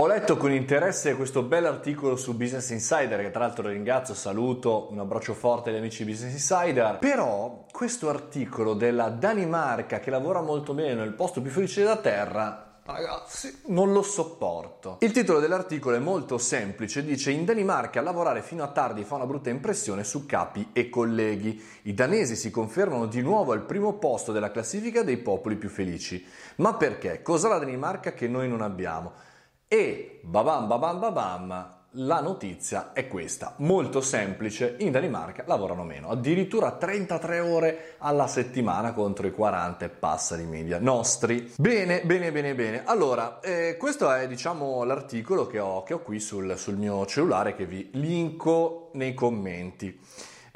Ho letto con interesse questo bel articolo su Business Insider, che tra l'altro ringrazio, saluto, un abbraccio forte agli amici di Business Insider. Però questo articolo della Danimarca che lavora molto bene nel posto più felice della Terra Ragazzi, non lo sopporto. Il titolo dell'articolo è molto semplice, dice in Danimarca lavorare fino a tardi fa una brutta impressione su capi e colleghi. I danesi si confermano di nuovo al primo posto della classifica dei popoli più felici. Ma perché? Cos'ha la Danimarca che noi non abbiamo? E babam babam babam la notizia è questa, molto semplice, in Danimarca lavorano meno, addirittura 33 ore alla settimana contro i 40 e passa di media nostri. Bene, bene, bene, bene. Allora, eh, questo è diciamo l'articolo che ho, che ho qui sul, sul mio cellulare che vi linko nei commenti.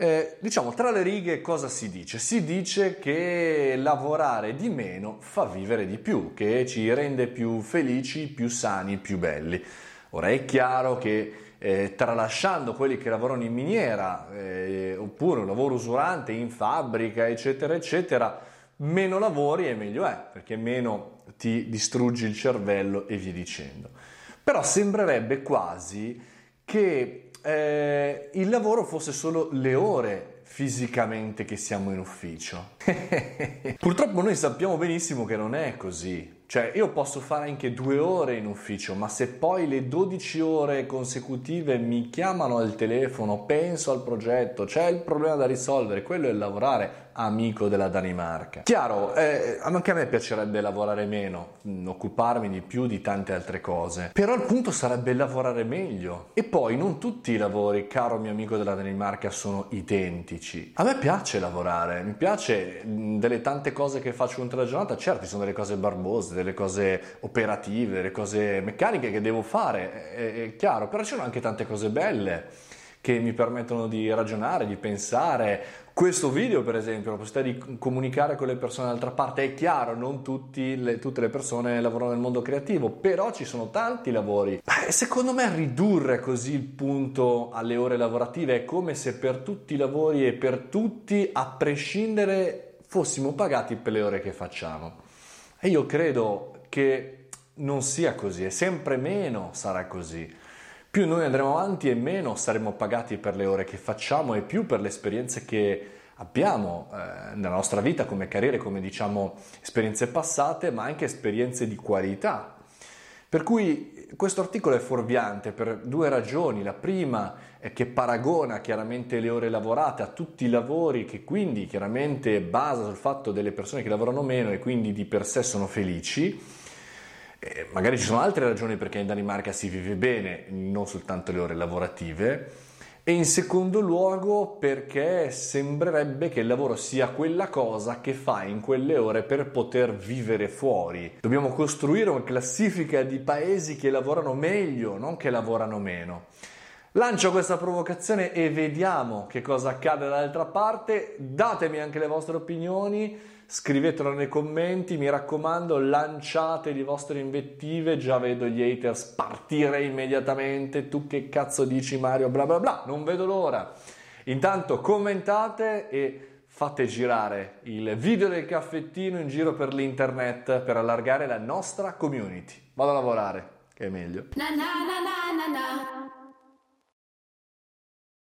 Eh, diciamo, tra le righe cosa si dice? Si dice che lavorare di meno fa vivere di più, che ci rende più felici, più sani, più belli. Ora è chiaro che eh, tralasciando quelli che lavorano in miniera eh, oppure un lavoro usurante in fabbrica, eccetera, eccetera, meno lavori e meglio è, perché meno ti distruggi il cervello e via dicendo. Però sembrerebbe quasi che eh, il lavoro fosse solo le ore fisicamente che siamo in ufficio. Purtroppo noi sappiamo benissimo che non è così. Cioè, io posso fare anche due ore in ufficio, ma se poi le 12 ore consecutive mi chiamano al telefono, penso al progetto, c'è il problema da risolvere, quello è lavorare amico della Danimarca. Chiaro, eh, anche a me piacerebbe lavorare meno, mm, occuparmi di più di tante altre cose, però il punto sarebbe lavorare meglio. E poi non tutti i lavori, caro mio amico della Danimarca, sono identici. A me piace lavorare, mi piace mm, delle tante cose che faccio durante la giornata, certo, sono delle cose barbose, delle cose operative, delle cose meccaniche che devo fare, è, è chiaro, però ci sono anche tante cose belle che mi permettono di ragionare, di pensare. Questo video, per esempio, la possibilità di comunicare con le persone dall'altra parte, è chiaro, non le, tutte le persone lavorano nel mondo creativo, però ci sono tanti lavori. Beh, secondo me ridurre così il punto alle ore lavorative è come se per tutti i lavori e per tutti, a prescindere, fossimo pagati per le ore che facciamo. E io credo che non sia così, e sempre meno sarà così. Più noi andremo avanti e meno saremo pagati per le ore che facciamo e più per le esperienze che abbiamo eh, nella nostra vita come carriere, come diciamo esperienze passate, ma anche esperienze di qualità. Per cui questo articolo è fuorviante per due ragioni. La prima è che paragona chiaramente le ore lavorate a tutti i lavori che quindi chiaramente basa sul fatto delle persone che lavorano meno e quindi di per sé sono felici. E magari ci sono altre ragioni perché in Danimarca si vive bene, non soltanto le ore lavorative. E in secondo luogo perché sembrerebbe che il lavoro sia quella cosa che fai in quelle ore per poter vivere fuori. Dobbiamo costruire una classifica di paesi che lavorano meglio, non che lavorano meno. Lancio questa provocazione e vediamo che cosa accade dall'altra parte. Datemi anche le vostre opinioni, scrivetelo nei commenti, mi raccomando, lanciate le vostre invettive, già vedo gli haters partire immediatamente. Tu che cazzo dici Mario? Bla bla bla, non vedo l'ora. Intanto commentate e fate girare il video del caffettino in giro per l'internet per allargare la nostra community. Vado a lavorare, che è meglio. Na, na, na,